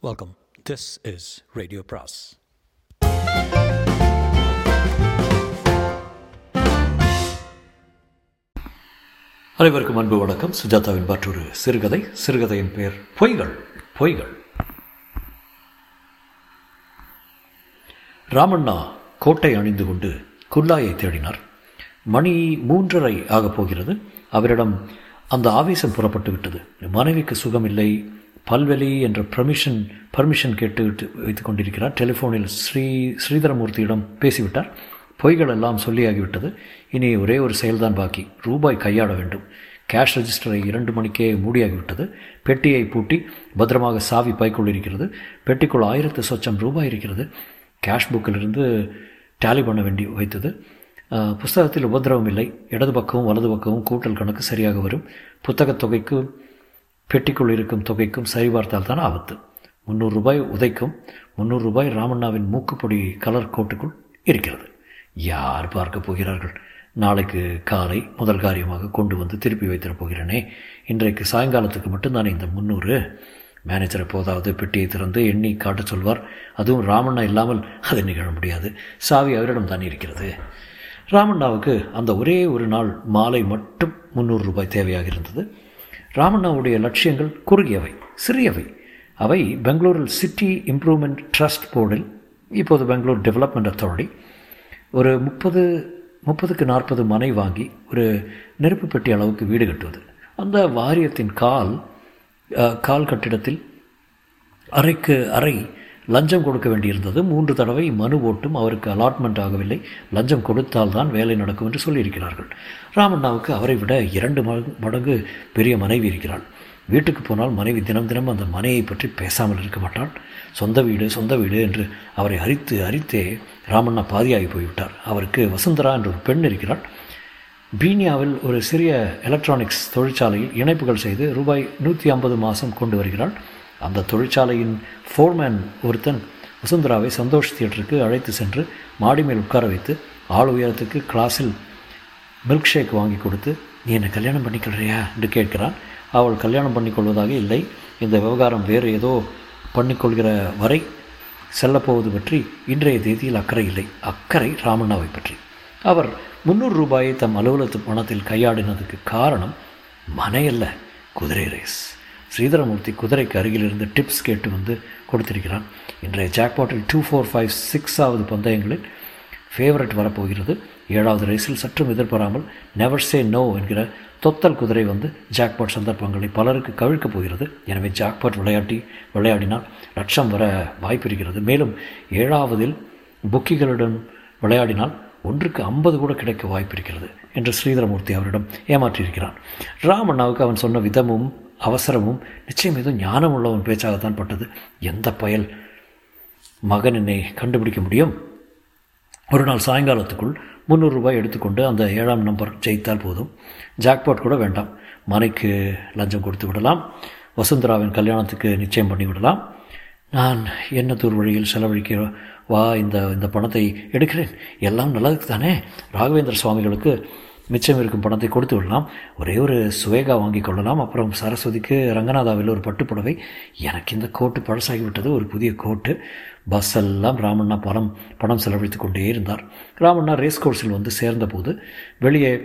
Welcome this is radio பிராஸ் அனைவருக்கும் அன்பு வணக்கம். சுஜாதாவின் மற்றொரு சிறுகதை. சிறுகதையின் பெயர் பொய்கள். பொய்கள். ராமண்ணா கோட்டை அணிந்து கொண்டு குல்லாயை தேடினார். மணி மூன்றரை ஆகப் போகிறது. அவரிடம் அந்த ஆவேசம் புறப்பட்டு விட்டது மனைவிக்கு சுகமில்லை. பல்வெளி என்ற பர்மிஷன் பர்மிஷன் கேட்டு விட்டு கொண்டிருக்கிறார் டெலிஃபோனில் ஸ்ரீ ஸ்ரீதரமூர்த்தியிடம் பேசிவிட்டார். பொய்கள் எல்லாம் சொல்லியாகிவிட்டது. இனி ஒரே ஒரு செயல்தான் பாக்கி. ரூபாய் கையாட வேண்டும். கேஷ் ரெஜிஸ்டரை இரண்டு மணிக்கே மூடியாகிவிட்டது. பெட்டியை பூட்டி பத்திரமாக சாவி பைக்குள் இருக்கிறது பெட்டிக்குள் ஆயிரத்து சொச்சம் ரூபாய் இருக்கிறது. கேஷ் புக்கிலிருந்து டேலி பண்ண வேண்டி வைத்தது. புஸ்தகத்தில் உபதிரவம் இல்லை. இடது பக்கமும் வலது பக்கமும் கூட்டல் கணக்கு சரியாக வரும். புத்தகத் தொகைக்கு பெட்டிக்குள் இருக்கும் தொகைக்கும் சரிபார்த்தால் தான் ஆபத்து. முந்நூறு ரூபாய் உதைக்கும் முந்நூறு ரூபாய் ராமண்ணாவின் மூக்குப்பொடி கலர் கோட்டுக்குள் இருக்கிறது. யார் பார்க்க போகிறார்கள்? நாளைக்கு காலை முதல் காரியமாக கொண்டு வந்து திருப்பி வைத்திடப் போகிறேனே. இன்றைக்கு சாயங்காலத்துக்கு மட்டும்தானே இந்த முந்நூறு? மேனேஜர் எப்போதாவது பெட்டியை திறந்து எண்ணி காட்டச் சொல்வார். அதுவும் ராமண்ணா இல்லாமல் அது நிகழ முடியாது. சாவி அவரிடம் தான் இருக்கிறது. ராமண்ணாவுக்கு அந்த ஒரே ஒரு நாள் மாலை மட்டும் முந்நூறு ரூபாய் தேவையாக இருந்தது. ராமண்ணாவுடைய லட்சியங்கள் குறுகியவை சிறியவை. அவை பெங்களூரில் சிட்டி இம்ப்ரூவ்மெண்ட் ட்ரஸ்ட் போர்டில் இப்போது பெங்களூர் டெவலப்மெண்ட் அத்தாரிட்டி ஒரு முப்பது முப்பதுக்கு நாற்பது மனை வாங்கி ஒரு நெருப்பு பெட்டி அளவுக்கு வீடு கட்டுவது. அந்த வாரியத்தின் கால் கால் கட்டிடத்தில் அறைக்கு அறை லஞ்சம் கொடுக்க வேண்டியிருந்தது. மூன்று தடவை மனு ஓட்டும் அவருக்கு அலாட்மெண்ட் ஆகவில்லை. லஞ்சம் கொடுத்தால்தான் வேலை நடக்கும் என்று சொல்லியிருக்கிறார்கள். ராமண்ணாவுக்கு அவரை விட இரண்டு மடங்கு- மடங்கு பெரிய மனைவி இருக்கிறாள். வீட்டுக்கு போனால் மனைவி தினம் தினம் அந்த மனையை பற்றி பேசாமல் இருக்க மாட்டாள். சொந்த வீடு சொந்த வீடு என்று அவரை அரித்து அரித்தே ராமண்ணா பாதியாகி போய்விட்டார். அவருக்கு வசுந்தரா என்ற ஒரு பெண் இருக்கிறாள். பீனியாவில் ஒரு சிறிய எலக்ட்ரானிக்ஸ் தொழிற்சாலையில் இணைப்புகள் செய்து ரூபாய் நூற்றி ஐம்பது மாதம் கொண்டு வருகிறாள். அந்த தொழிற்சாலையின் ஃபோர்மேன் ஒருத்தன் வசுந்தராவை சந்தோஷ் தியேட்டருக்கு அழைத்து சென்று மாடி மேல் உட்கார வைத்து ஆள் உயரத்துக்கு கிளாஸில் மில்க் ஷேக் வாங்கி கொடுத்து நீ என்னை கல்யாணம் பண்ணிக்கொள்றியா? என்று கேட்கிறான். அவள் கல்யாணம் பண்ணிக்கொள்வதாக இல்லை. இந்த விவகாரம் வேறு ஏதோ பண்ணிக்கொள்கிற வரை செல்லப்போவது பற்றி இன்றைய தேதியில் அக்கறை இல்லை. அக்கறை ராமண்ணாவை பற்றி. அவர் முந்நூறு ரூபாயை தம் அலுவலகத்து பணத்தில் கையாடினதுக்கு காரணம் மனையல்ல குதிரை ரேஸ் ஸ்ரீதரமூர்த்தி குதிரைக்கு அருகில் இருந்து டிப்ஸ் கேட்டு வந்து கொடுத்திருக்கிறான் இன்றைய ஜாக்பாட்டில் டூ ஃபோர் ஃபைவ் சிக்ஸாவது பந்தயங்களில் ஃபேவரட் வரப்போகிறது. ஏழாவது ரேஸில் சற்றும் எதிர்பாராமல் நெவர் சே நோ என்கிற தொத்தல் குதிரை வந்து ஜாக்பாட் சந்தர்ப்பங்களை பலருக்கு கவிழ்க்கப் போகிறது. எனவே ஜாக்பாட் விளையாட்டி விளையாடினால் லட்சம் வர வாய்ப்பு இருக்கிறது. மேலும் ஏழாவதில் புக்கிகளுடன் விளையாடினால் ஒன்றுக்கு ஐம்பது கூட கிடைக்க வாய்ப்பு இருக்கிறது என்று ஸ்ரீதரமூர்த்தி அவரிடம் ஏமாற்றியிருக்கிறான் ராமண்ணாவுக்கு அவன் சொன்ன விதமும் அவசரமும் நிச்சயம் ஏதோ ஞானம் உள்ளவன் பேச்சாகத்தான் பட்டது. எந்த பயல் மகன் என்னை கண்டுபிடிக்க முடியும்? ஒரு நாள் சாயங்காலத்துக்குள் முந்நூறு ரூபாய் எடுத்துக்கொண்டு அந்த ஏழாம் நம்பர் ஜெயித்தால் போதும். ஜாக்பாட் கூட வேண்டாம். மனைக்கு லஞ்சம் கொடுத்து விடலாம். வசுந்தராவின் கல்யாணத்துக்கு நிச்சயம் பண்ணி விடலாம். நான் தூர் வழியில் செலவழிக்க வா இந்த இந்த பணத்தை எடுக்கிறேன். எல்லாம் நல்லதுக்கு தானே ராகவேந்திர சுவாமிகளுக்கு மிச்சம் இருக்கும் பணத்தை கொடுத்து விடலாம். ஒரே ஒரு சுவேகா வாங்கி கொள்ளலாம். அப்புறம் சரஸ்வதிக்கு ரங்கநாதாவில் ஒரு பட்டுப்புடவை. எனக்கு இந்த கோட்டு பழசாகிவிட்டது. ஒரு புதிய கோட்டு. பஸ் எல்லாம் ராமண்ணா பணம் பணம் செலவழித்து கொண்டே இருந்தார். ராமண்ணா ரேஸ் கோர்ஸில் வந்து சேர்ந்தபோது வெளியே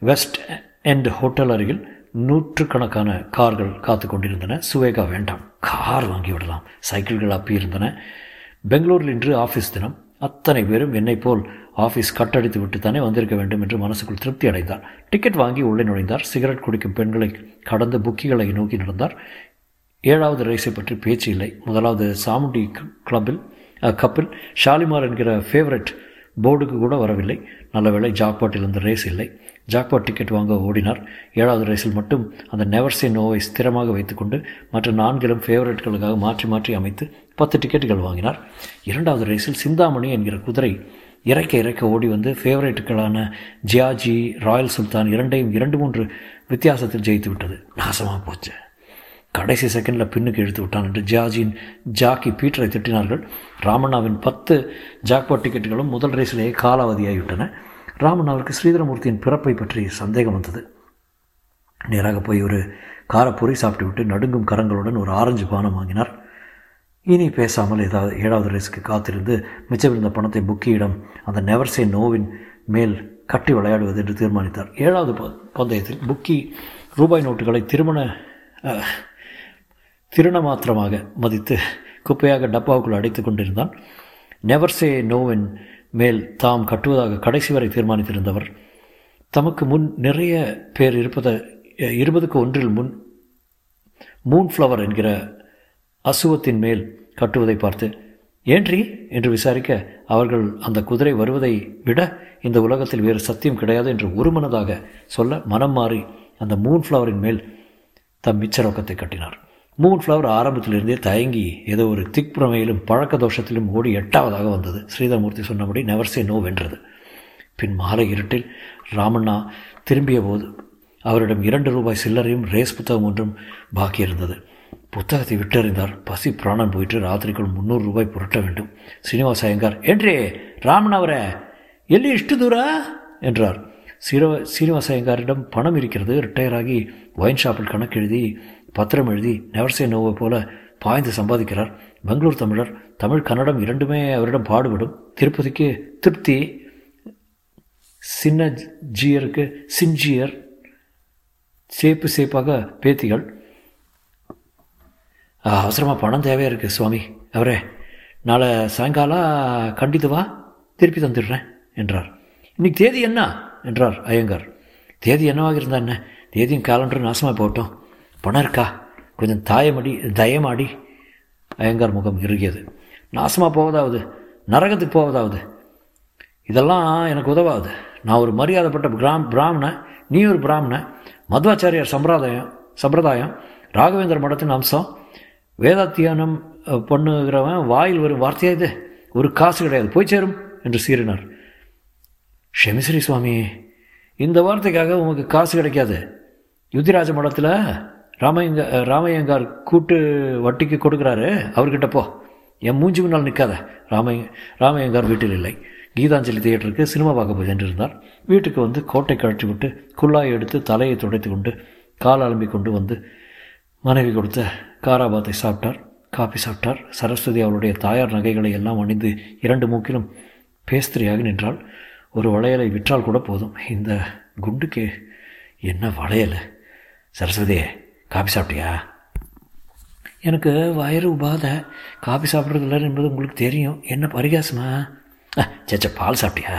வெஸ்ட் எண்ட் ஹோட்டல் அருகில் நூற்றுக்கணக்கான கார்கள் காத்து கொண்டிருந்தன. சுவேகா வேண்டாம். கார் வாங்கி விடலாம். சைக்கிள்கள் அப்பி இருந்தன. பெங்களூரில் இன்று ஆஃபீஸ் தினம். அத்தனை பேரும் என்னை போல் ஆஃபீஸ் கட்டடித்து விட்டு தானே வந்திருக்க வேண்டும் என்று மனசுக்குள் திருப்தி அடைந்தார். டிக்கெட் வாங்கி உள்ளே நுழைந்தார். சிகரெட் குடிக்கும் பெண்களை கடந்து புக்கிகளை நோக்கி நடந்தார். ஏழாவது ரேஸை பற்றி பேச்சு இல்லை. முதலாவது சாமுண்டி கிளப்பில் கப்பில் ஷாலிமார் என்கிற ஃபேவரட் போர்டுக்கு கூட வரவில்லை. நல்லவேளை ஜாக்பாட்டில் இருந்த ரேஸ் இல்லை. ஜாக்பாட் டிக்கெட் வாங்க ஓடினார். ஏழாவது ரேஸில் மட்டும் அந்த நெவர்சே நோவை ஸ்திரமாக வைத்துக்கொண்டு மற்ற நான்கிலும் ஃபேவரட்களுக்காக மாற்றி மாற்றி அமைத்து பத்து டிக்கெட்டுகள் வாங்கினார். இரண்டாவது ரேஸில் சிந்தாமணி என்கிற குதிரை இறக்க இறக்க ஓடி வந்து ஃபேவரேட்டுகளான ஜியாஜி ராயல் சுல்தான் இரண்டையும் இரண்டு மூன்று வித்தியாசத்தில் ஜெயித்து விட்டது. நாசமாக போச்சு. கடைசி செகண்டில் பின்னுக்கு இழுத்து விட்டான் என்று ஜியாஜியின் ஜாக்கி பீட்டரை திட்டினார்கள். ராமண்ணாவின் பத்து ஜாக்பாட் டிக்கெட்டுகளும் முதல் ரேஸிலேயே காலாவதியாகிவிட்டன. ராமன் அவருக்கு ஸ்ரீதரமூர்த்தியின் பிறப்பை பற்றி சந்தேகம் வந்தது. நேராக போய் ஒரு காரப்பொரி சாப்பிட்டு விட்டு நடுங்கும் கரங்களுடன் ஒரு ஆரஞ்சு பானம் வாங்கினார். இனி பேசாமல் ஏதாவது ஏழாவது ரேஸுக்கு காத்திருந்து மிச்சமிருந்த பணத்தை புக்கியிடம் அந்த நெவர்சே நோவின் மேல் கட்டி விளையாடுவது என்று தீர்மானித்தார். ஏழாவது பந்தயத்தில் புக்கி ரூபாய் நோட்டுகளை திருமண திருண மாத்திரமாக மதித்து குப்பையாக டப்பாவுக்குள் அடைத்து கொண்டிருந்தான். நெவர்சே நோவின் மேல் தாம் கட்டுவதாக கடைசி வரை தீர்மானித்திருந்தவர். தமக்கு முன் நிறைய பேர் இருப்பதை இருபதுக்கு ஒன்றில் முன் மூன் ஃப்ளவர் என்கிற அசுவத்தின் மேல் கட்டுவதை பார்த்து ஏன்றி? என்று விசாரிக்க அவர்கள் அந்த குதிரை வருவதை விட இந்த உலகத்தில் வேறு சத்தியம் கிடையாது என்று ஒருமனதாக சொல்ல மனம் மாறி அந்த மூன் ஃப்ளவரின் மேல் தம் மிச்ச ரொக்கத்தை கட்டினார். மூன் ஃப்ளவர் ஆரம்பத்திலிருந்தே தயங்கி ஏதோ ஒரு திக்புறமையிலும் பழக்க தோஷத்திலும் ஓடி எட்டாவதாக வந்தது. ஸ்ரீதரமூர்த்தி சொன்னபடி நெவர்சே நோ வென்றது. பின் மாலை இருட்டில் ராமண்ணா திரும்பிய போது அவரிடம் இரண்டு ரூபாய் சில்லறையும் ரேஸ் புத்தகம் ஒன்றும் பாக்கி இருந்தது. புத்தகத்தை விட்டறிந்தார். பசி பிராணன் போயிட்டு ராத்திரிக்குள் முந்நூறு ரூபாய் புரட்ட வேண்டும். சீனிவாச ஐயங்கார் என்றே ராமன் அவரே எல்லி இஷ்டு தூரா? என்றார். சீரவ சீனிவாச ஐயங்காரிடம் பணம் இருக்கிறது. ரிட்டையர் ஆகி ஒயின் ஷாப்பில் கணக்கு எழுதி பத்திரம் எழுதி நெவர்சே நோவை போல பாய்ந்து சம்பாதிக்கிறார். பெங்களூர் தமிழர் தமிழ் கன்னடம் இரண்டுமே அவரிடம் பாடுபடும். திருப்பதிக்கு திருப்தி. சின்ன ஜியருக்கு சின்ஜியர். சேப்பு சேப்பாக பேத்திகள். அவசரமாக பணம் தேவையாக இருக்குது சுவாமி. அவரே நாளை சாயங்காலம் கண்டித்து வா திருப்பி தந்துடுறேன் என்றார். இன்னைக்கு தேதி என்ன? என்றார் ஐயங்கார். தேதி என்னவாக இருந்தா என்ன? தேதியும் கேலண்டரும் நாசமாக போட்டோம் பணம் இருக்கா கொஞ்சம் தாயமடி தயமாடி ஐயங்கார் முகம் இறுகியது. நாசமாக போவதாவது? நரகத்துக்கு போவதாவது? இதெல்லாம் எனக்கு உதவாது. நான் ஒரு மரியாதைப்பட்ட கிராம் பிராமணன் நீ ஒரு பிராமணன் மத்வாச்சாரியார் சம்பிரதாயம் சம்பிரதாயம் ராகவேந்திர மடத்தின் அம்சம் வேதாத்தியானம் பண்ணுகிறவன் வாயில் வரும் வார்த்தையா இது? ஒரு காசு கிடையாது. போய் சேரும் என்று சீறினார். ஷெமிஸ்ரீ சுவாமி இந்த வார்த்தைக்காக உங்களுக்கு காசு கிடைக்காது. யுத்திராஜ மடத்தில் ராமையங்க ராமையங்கார் கூட்டு வட்டிக்கு கொடுக்குறாரு. அவர்கிட்ட போ. என் மூஞ்சி முன்னால் நிற்காத ராமைய ராமையங்கார் வீட்டில் இல்லை. கீதாஞ்சலி தியேட்டருக்கு சினிமா பார்க்க போய் சென்றிருந்தார். வீட்டுக்கு வந்து கோட்டை கழற்றி விட்டு குள்ளாயை எடுத்து தலையை துடைத்து கொண்டு கால் அலம்பி கொண்டு வந்து மனைவி கொடுத்த காராபாத்தை சாப்பிட்டார். காப்பி சாப்பிட்டார். சரஸ்வதி அவளுடைய தாயார் நகைகளை எல்லாம் அணிந்து இரண்டு மூக்கிலும் பேஸ்திரியாக நின்றாள். ஒரு வளையலை விற்றால் கூட போதும். இந்த குண்டுக்கு என்ன வளையல்? சரஸ்வதியே காஃபி சாப்பிட்டியா? எனக்கு வயிறு உபாதை. காஃபி சாப்பிட்றது இல்லை என்பது உங்களுக்கு தெரியும். என்ன பரிகாசமா? சேச்ச பால் சாப்பிட்டியா?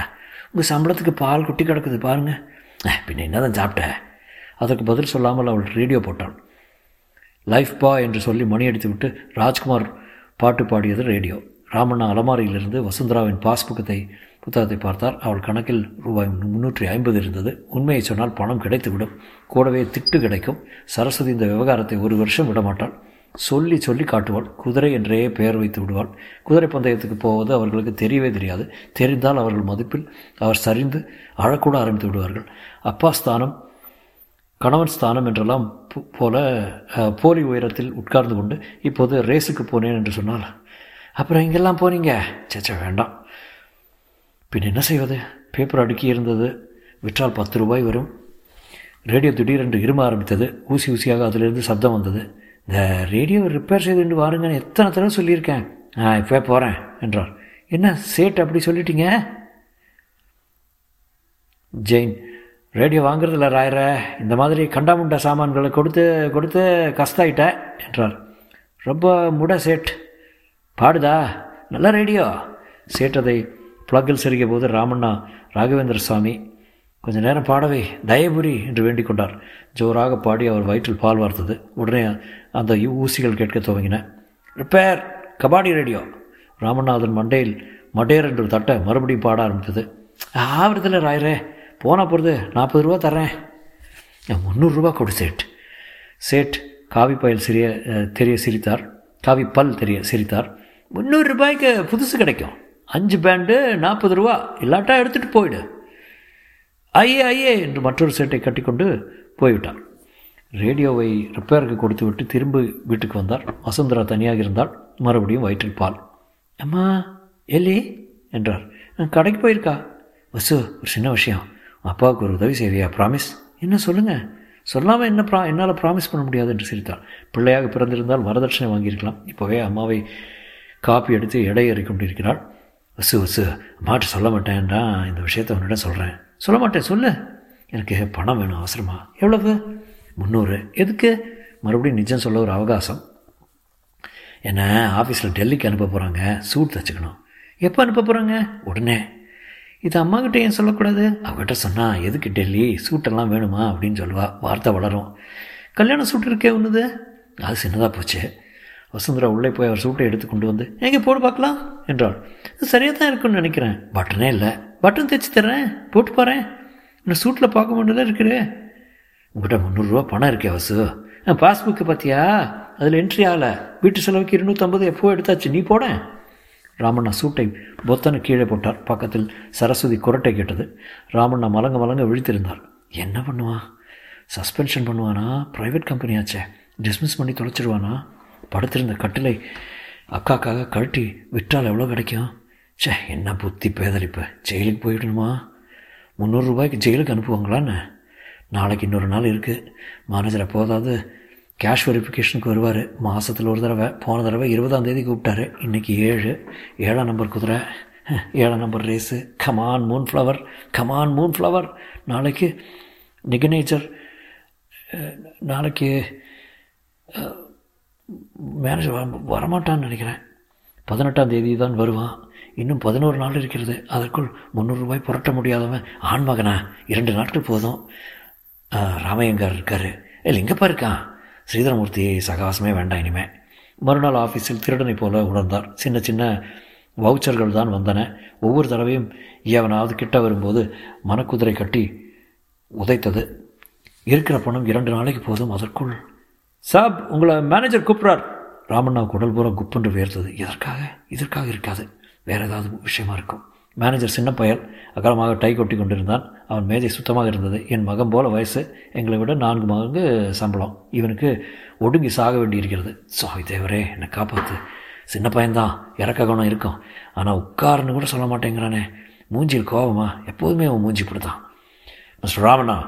உங்கள் சம்பளத்துக்கு பால் குட்டி கிடக்குது பாருங்கள் பின்ன என்ன தான் சாப்பிட்டேன் அதற்கு பதில் சொல்லாமல் அவள் ரேடியோ போட்டாள். லைஃப் பா என்று சொல்லி மணி அடித்து விட்டு ராஜ்குமார் பாட்டு பாடியது ரேடியோ. ராமண்ணா அலமாரியிலிருந்து வசுந்தராவின் பாஸ்புக்கத்தை புத்தகத்தை பார்த்தார் அவள் கணக்கில் ரூபாய் முந்நூற்றி ஐம்பது இருந்தது. உண்மையை சொன்னால் பணம் கிடைத்துவிடும். கூடவே திட்டு கிடைக்கும். சரஸ்வதி இந்த விவகாரத்தை ஒரு வருஷம் விடமாட்டாள். சொல்லி சொல்லி காட்டுவாள். குதிரை என்றே பெயர் வைத்து விடுவாள். குதிரை பந்தயத்துக்கு போவது அவர்களுக்கு தெரியவே தெரியாது. தெரிந்தால் அவர்கள் மதிப்பில் அவர் சரிந்து அழக்கூட ஆரம்பித்து விடுவார்கள். அப்பா ஸ்தானம் கணவன் ஸ்தானம் என்றெல்லாம் போல போலி உயரத்தில் உட்கார்ந்து கொண்டு இப்போது ரேஸுக்கு போனேன் என்று சொன்னால் அப்புறம் இங்கெல்லாம் போனீங்க? சேச்சா வேண்டாம். பின் என்ன செய்வது? பேப்பர் அடுக்கி இருந்தது. விற்றால் பத்து ரூபாய் வரும். ரேடியோ திடீரென்று இரும ஆரம்பித்தது. ஊசி ஊசியாக அதிலிருந்து சப்தம் வந்தது. இந்த ரேடியோவை ரிப்பேர் செய்துட்டு வாருங்கன்னு எத்தனை தடவை சொல்லியிருக்கேன். ஆ இப்போ போகிறேன் என்றார். என்ன சேட் அப்படி சொல்லிட்டீங்க? ஜெயின் ரேடியோ வாங்குறதில்ல ராயர. இந்த மாதிரி கண்டாமுண்டா சாமான்களை கொடுத்து கொடுத்து கஷ்டாயிட்ட என்றார். ரொம்ப முட சேட். பாடுதா? நல்ல ரேடியோ சேட் அதை பிளக்கில் செருகிய போது ராமண்ணா ராகவேந்திர சுவாமி கொஞ்ச நேரம் பாடவே தயபுரி என்று வேண்டிக் கொண்டார். ஜோராக பாடி அவர் வயிற்றில் பால் வார்த்தது. உடனே அந்த ஊசிகள் கேட்க துவங்கின. Repair kabaddi radio. ராமநாதன் மண்டையில் மடேர் என்று தட்ட மறுபடியும் பாட ஆரம்பித்தது. ஆவரத்தில் ராயரே போனால் போகிறது நாற்பது ரூபா தரேன் முந்நூறுரூவா கொடு சேட். சேட் காவி பயல் சிறிய தெரிய சிரித்தார். காவி பல் தெரிய சிரித்தார். முந்நூறு ரூபாய்க்கு புதுசு கிடைக்கும். அஞ்சு பேண்டு நாற்பது ரூபா. இல்லாட்டா எடுத்துகிட்டு போயிடு. ஐயே ஐயே என்று மற்றொரு சேட்டை கட்டிக்கொண்டு போய்விட்டார் ரேடியோவை ரிப்பேருக்கு கொடுத்து விட்டு திரும்ப வீட்டுக்கு வந்தார். வசுந்தரா தனியாக இருந்தால் மறுபடியும் வயிற்றில் பால். அம்மா எல்லி என்றார். கடைக்கு போயிருக்கா? வசு ஒரு சின்ன விஷயம். அப்பாவுக்கு ஒரு உதவி செய்வியா ப்ராமிஸ் என்ன சொல்லுங்கள் சொல்லாமல் என்ன ப்ரா என்னால் ப்ராமிஸ் பண்ண முடியாது என்று சிரித்தாள். பிள்ளையாக பிறந்திருந்தால் வரதட்சணை வாங்கியிருக்கலாம். இப்போவே அம்மாவை காப்பி எடுத்து எடை ஏறி கொண்டிருக்கிறாள் வசு வசு அம்மாட்ட சொல்ல மாட்டேன்டா இந்த விஷயத்த உன்னிடம் சொல்கிறேன் சொல்ல மாட்டேன் சொல்லு. எனக்கு பணம் வேணும் அவசரமா. எவ்வளவு? முந்நூறு எதுக்கு? மறுபடியும் நிஜம் சொல்ல ஒரு அவகாசம். என்ன ஆஃபீஸில் டெல்லிக்கு அனுப்ப போகிறாங்க சூட் தச்சுக்கணும். எப்போ அனுப்ப போகிறாங்க உடனே. இது அம்மாக்கிட்ட ஏன் சொல்லக்கூடாது? அவகிட்ட சொன்னால் எதுக்கு டெல்லி? சூட்டெல்லாம் வேணுமா? அப்படின்னு சொல்லுவா. வார்த்தை வளரும். கல்யாண சூட் இருக்கே ஒன்றுது அது சின்னதாக போச்சு. வசுந்தரா உள்ளே போய் அவர் சூட்டை எடுத்து கொண்டு வந்து எங்கே போட்டு பார்க்கலாம் என்றாள். சரியாக தான் இருக்குன்னு நினைக்கிறேன். பட்டனே இல்லை. பட்டன் தைச்சி தர்றேன். போட்டு பாறேன் இன்னும் சூட்டில் பார்க்க முடியல இருக்குது. உங்கள்கிட்ட முந்நூறுரூவா பணம் இருக்கே வசு. பாஸ்புக்கு பார்த்தியா? அதில் என்ட்ரி ஆகலை. வீட்டு செலவுக்கு இருநூற்றம்பது எப்போ எடுத்தாச்சு. நீ போட. ராமண்ணா சூட்டை பொத்தனை கீழே போட்டார். பக்கத்தில் சரஸ்வதி குரட்டை கேட்டது. ராமண்ணா மலங்க மலங்க விழித்திருந்தார். என்ன பண்ணுவான்? சஸ்பென்ஷன் பண்ணுவானா? ப்ரைவேட் கம்பெனியாச்சே டிஸ்மிஸ் பண்ணி தொலைச்சிடுவானா படுத்திருந்த கட்டிலை அக்காக்காக கழட்டி விற்றால் எவ்வளோ கிடைக்கும்? ச்சே என்ன புத்தி பேதளிப்பு. ஜெயிலுக்கு போயிடணுமா? முந்நூறுரூபாய்க்கு ஜெயிலுக்கு அனுப்புவாங்களான்னு? நாளைக்கு இன்னொரு நாள் இருக்குது மேனேஜர் எப்போதாவது கேஷ் வெரிஃபிகேஷனுக்கு வருவார். மாதத்தில் ஒரு தடவை போன தடவை இருபதாம் தேதி கூப்பிட்டாரு. இன்றைக்கி ஏழு. ஏழாம் நம்பர் குதிரை. ஏழாம் number race. Come on Moon Flower come on Moon Flower நாளைக்கு நிகனேச்சர் நாளைக்கு மேனேஜர் வர வரமாட்டான்னு நினைக்கிறேன். பதினெட்டாம் தேதி தான் வருவான். இன்னும் பதினோரு நாள் இருக்கிறது. அதற்குள் முந்நூறுரூபாய் புரட்ட முடியாதவன் ஆண்மகனா இரண்டு நாட்கள் போதும். ராமையங்கார் இருக்கார். இல்லை எங்கேப்பா இருக்கான் ஸ்ரீதரமூர்த்தி சகாசமே வேண்டாம் இனிமே. மறுநாள் ஆஃபீஸில் திருடனை போல உணர்ந்தார். சின்ன சின்ன வவுச்சர்கள் தான் வந்தன. ஒவ்வொரு தடவையும் எவனாவது கிட்ட வரும்போது மனக்குதிரை கட்டி உதைத்தது. இருக்கிற பணம் இரண்டு நாளைக்கு போதும். அதற்குள் சாப் உங்களை மேனேஜர் கூப்பிட்றார். ராமண்ணா குடல் பூரா குப்புன்று வேர்த்தது. இதற்காக இதற்காக இருக்காது? வேறு ஏதாவது விஷயமா இருக்கும். மேனேஜர் சின்ன பயல். அகலமாக டை கொட்டி கொண்டிருந்தான். அவன் மேஜை சுத்தமாக இருந்தது. என் மகன் போல வயசு. எங்களை விட நான்கு மகங்கு சம்பளம். இவனுக்கு ஒடுங்கி சாக வேண்டியிருக்கிறது. சாய் தேவரே என்னை காப்பாற்று சின்ன பையன்தான். இறக்க குணம் இருக்கும். ஆனால் உட்காருன்னு கூட சொல்ல மாட்டேங்கிறானே. மூஞ்சியில் கோபமா? எப்போதுமே அவன் மூஞ்சி கொடுத்தான் மிஸ்டர் ராமண்ணா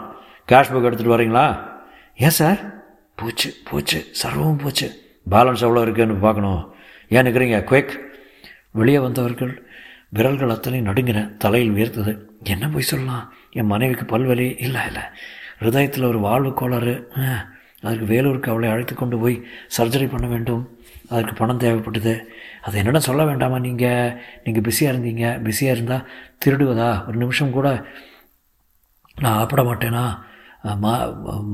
கேஷ் புக் எடுத்துகிட்டு வரீங்களா? ஏன் சார்? போச்சு போச்சு. சர்வம் போச்சு. பேலன்ஸ் எவ்வளோ இருக்குன்னு பார்க்கணும். ஏன் நிற்கிறீங்க குயிக் வெளியே வந்தவர்கள் விரல்கள் அத்தனை நடுங்கின தலையில் உயர்த்தது. என்ன போய் சொல்லலாம்? என் மனைவிக்கு பல்வலி? இல்லை இல்லை. ஹிருதயத்தில் ஒரு வாழ்வு கோளாறு. அதுக்கு வேலூருக்கு அவளை அழைத்து கொண்டு போய் சர்ஜரி பண்ண வேண்டும். அதற்கு பணம் தேவைப்பட்டது. அது என்னென்ன சொல்ல வேண்டாமா நீங்கள் நீங்கள் பிஸியாக இருந்தீங்க. பிஸியாக இருந்தால் திருடுவதா? ஒரு நிமிஷம் கூட நான் ஆப்பிட மாட்டேனா? மா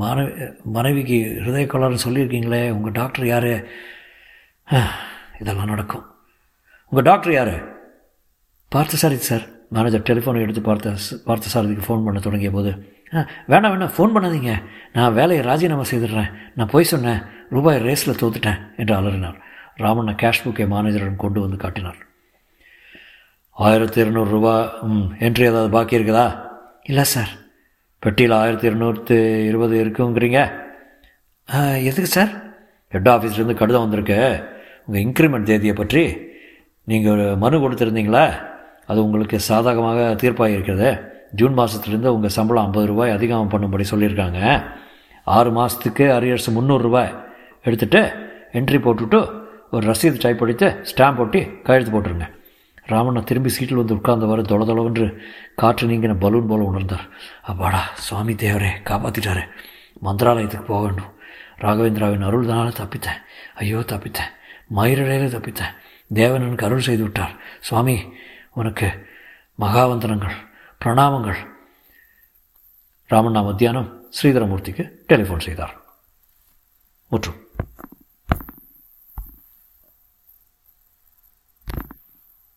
மனைவி மனைவிக்கு ஹிருதய கோளாறுன்னு சொல்லியிருக்கீங்களே உங்கள் டாக்டர் யார்? இதெல்லாம் நடக்கும். உங்கள் டாக்டர் யார்? பார்த்தசாரதி சார். மேனேஜர் டெலிஃபோனை எடுத்து பார்த்த பார்த்தசாரதிக்கு ஃபோன் பண்ண தொடங்கிய போது வேணாம் வேணாம் ஃபோன் பண்ணாதீங்க. நான் வேலையை ராஜினாமா செய்துடுறேன். நான் போய் சொன்னேன் ரூபாய் ரேஸில் தோத்துட்டேன் என்று அலறினார். ராமண்ண கேஷ் புக்கை மேனேஜரிடம் கொண்டு வந்து காட்டினார். ஆயிரத்தி இரநூறுபா ம் என்ட்ரி ஏதாவது பாக்கி இருக்குதா? இல்லை சார். பெட்டியில் ஆயிரத்தி இரநூத்தி இருபது இருக்குங்கிறீங்க. எதுக்கு சார்? ஹெட் ஆஃபீஸ்லேருந்து கடிதம் வந்திருக்கு. உங்கள் இன்க்ரிமெண்ட் தேதியை பற்றி. நீங்கள் ஒரு மனு கொடுத்துருந்தீங்களா? அது உங்களுக்கு சாதகமாக தீர்ப்பாக இருக்கிறது ஜூன் மாதத்துலேருந்து உங்கள் சம்பளம் ஐம்பது ரூபாய் அதிகம் பண்ணும்படி சொல்லியிருக்காங்க. ஆறு மாதத்துக்கு அரியர்ஸ் முந்நூறுரூபாய் எடுத்துகிட்டு என்ட்ரி போட்டுவிட்டு ஒரு ரசீது டைப் அடித்து ஸ்டாம்ப் ஒட்டி கையெழுத்து போட்டுருங்க. ராமண்ணா திரும்பி சீட்டில் வந்து உட்கார்ந்தவாறு தொலை தொலவென்று காற்று நீங்கின பலூன் போல உணர்ந்தார். அப்பாடா சுவாமி தேவரே காப்பாற்றிட்டாரு மந்திராலயத்துக்கு போக வேண்டும். ராகவேந்திராவின் அருள்தனால தப்பித்தேன். ஐயோ தப்பித்தேன். மயிரிழையில தப்பித்தேன். தேவன் எனக்கு அருள் செய்து விட்டார். சுவாமி உனக்கு மகாவந்தனங்கள் பிரணாமங்கள். ராமண்ணா மத்தியானம் ஸ்ரீதரமூர்த்திக்கு டெலிஃபோன் செய்தார். முற்றும்.